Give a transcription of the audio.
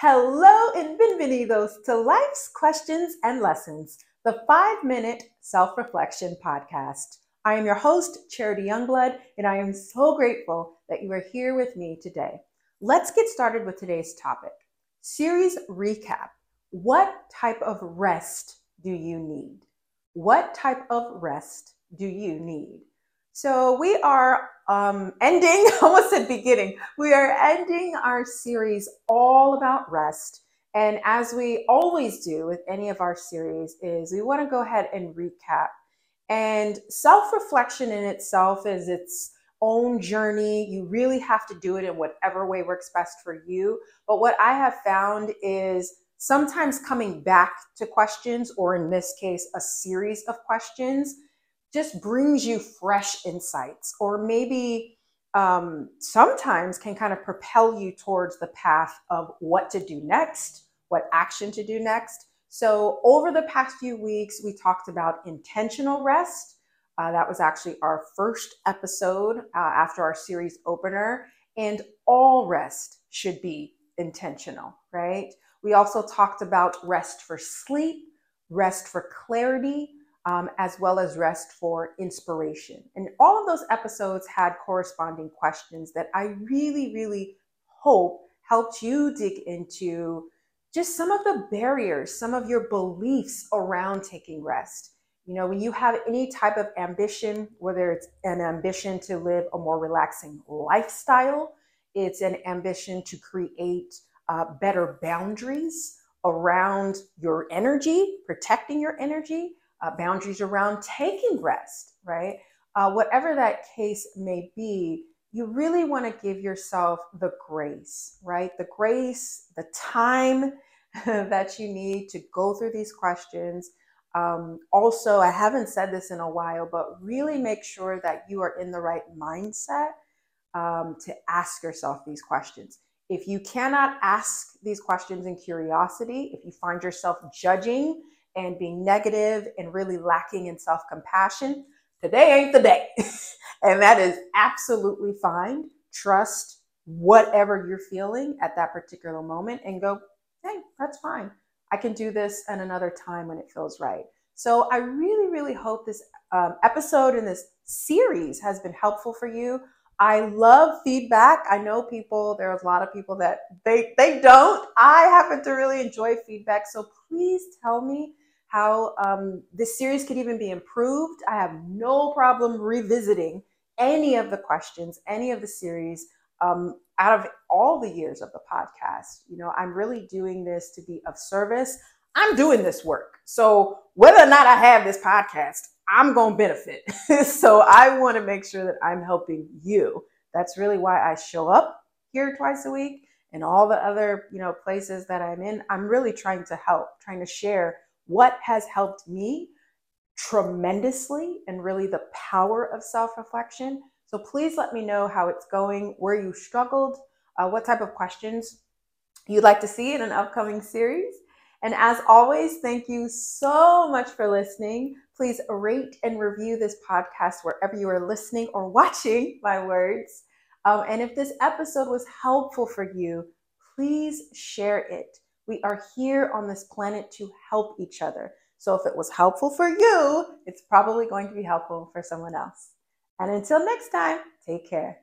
Hello and bienvenidos to Life's Questions and Lessons, the five minute self reflection podcast. I am your host, Charity Youngblood, and I am so grateful that you are here with me today. Let's get started with today's topic series recap. What type of rest do you need? What type of rest do you need? So we are um, ending, almost at beginning, we are ending our series all about rest. And as we always do with any of our series, is we want to go ahead and recap. And self-reflection in itself is its own journey. You really have to do it in whatever way works best for you. But what I have found is sometimes coming back to questions, or in this case, a series of questions, just brings you fresh insights, or maybe um, sometimes can kind of propel you towards the path of what to do next, what action to do next. So, over the past few weeks, we talked about intentional rest. Uh, that was actually our first episode uh, after our series opener. And all rest should be intentional, right? We also talked about rest for sleep, rest for clarity, um, as well as rest for inspiration. And all of those episodes had corresponding questions that I really, really hope helped you dig into just some of the barriers, some of your beliefs around taking rest. You know, when you have any type of ambition, whether it's an ambition to live a more relaxing lifestyle, it's an ambition to create uh, better boundaries around your energy, protecting your energy, uh, boundaries around taking rest, right? Uh, whatever that case may be, you really want to give yourself the grace, right? The grace, the time that you need to go through these questions. Um, also, I haven't said this in a while, but really make sure that you are in the right mindset um, to ask yourself these questions. If you cannot ask these questions in curiosity, if you find yourself judging and being negative and really lacking in self compassion, today ain't the day. and that is absolutely fine. Trust whatever you're feeling at that particular moment and go, hey, that's fine. I can do this at another time when it feels right. So I really, really hope this um, episode and this series has been helpful for you. I love feedback. I know people, there's a lot of people that they they don't. I happen to really enjoy feedback. So please tell me how um, this series could even be improved. I have no problem revisiting any of the questions, any of the series um, out of all the years of the podcast. You know, I'm really doing this to be of service. I'm doing this work. So whether or not I have this podcast, I'm going to benefit. so I want to make sure that I'm helping you. That's really why I show up here twice a week and all the other, you know, places that I'm in. I'm really trying to help, trying to share what has helped me tremendously and really the power of self-reflection. So please let me know how it's going, where you struggled, uh, what type of questions you'd like to see in an upcoming series. And as always, thank you so much for listening. Please rate and review this podcast wherever you are listening or watching my words. Um, and if this episode was helpful for you, please share it. We are here on this planet to help each other. So if it was helpful for you, it's probably going to be helpful for someone else. And until next time, take care.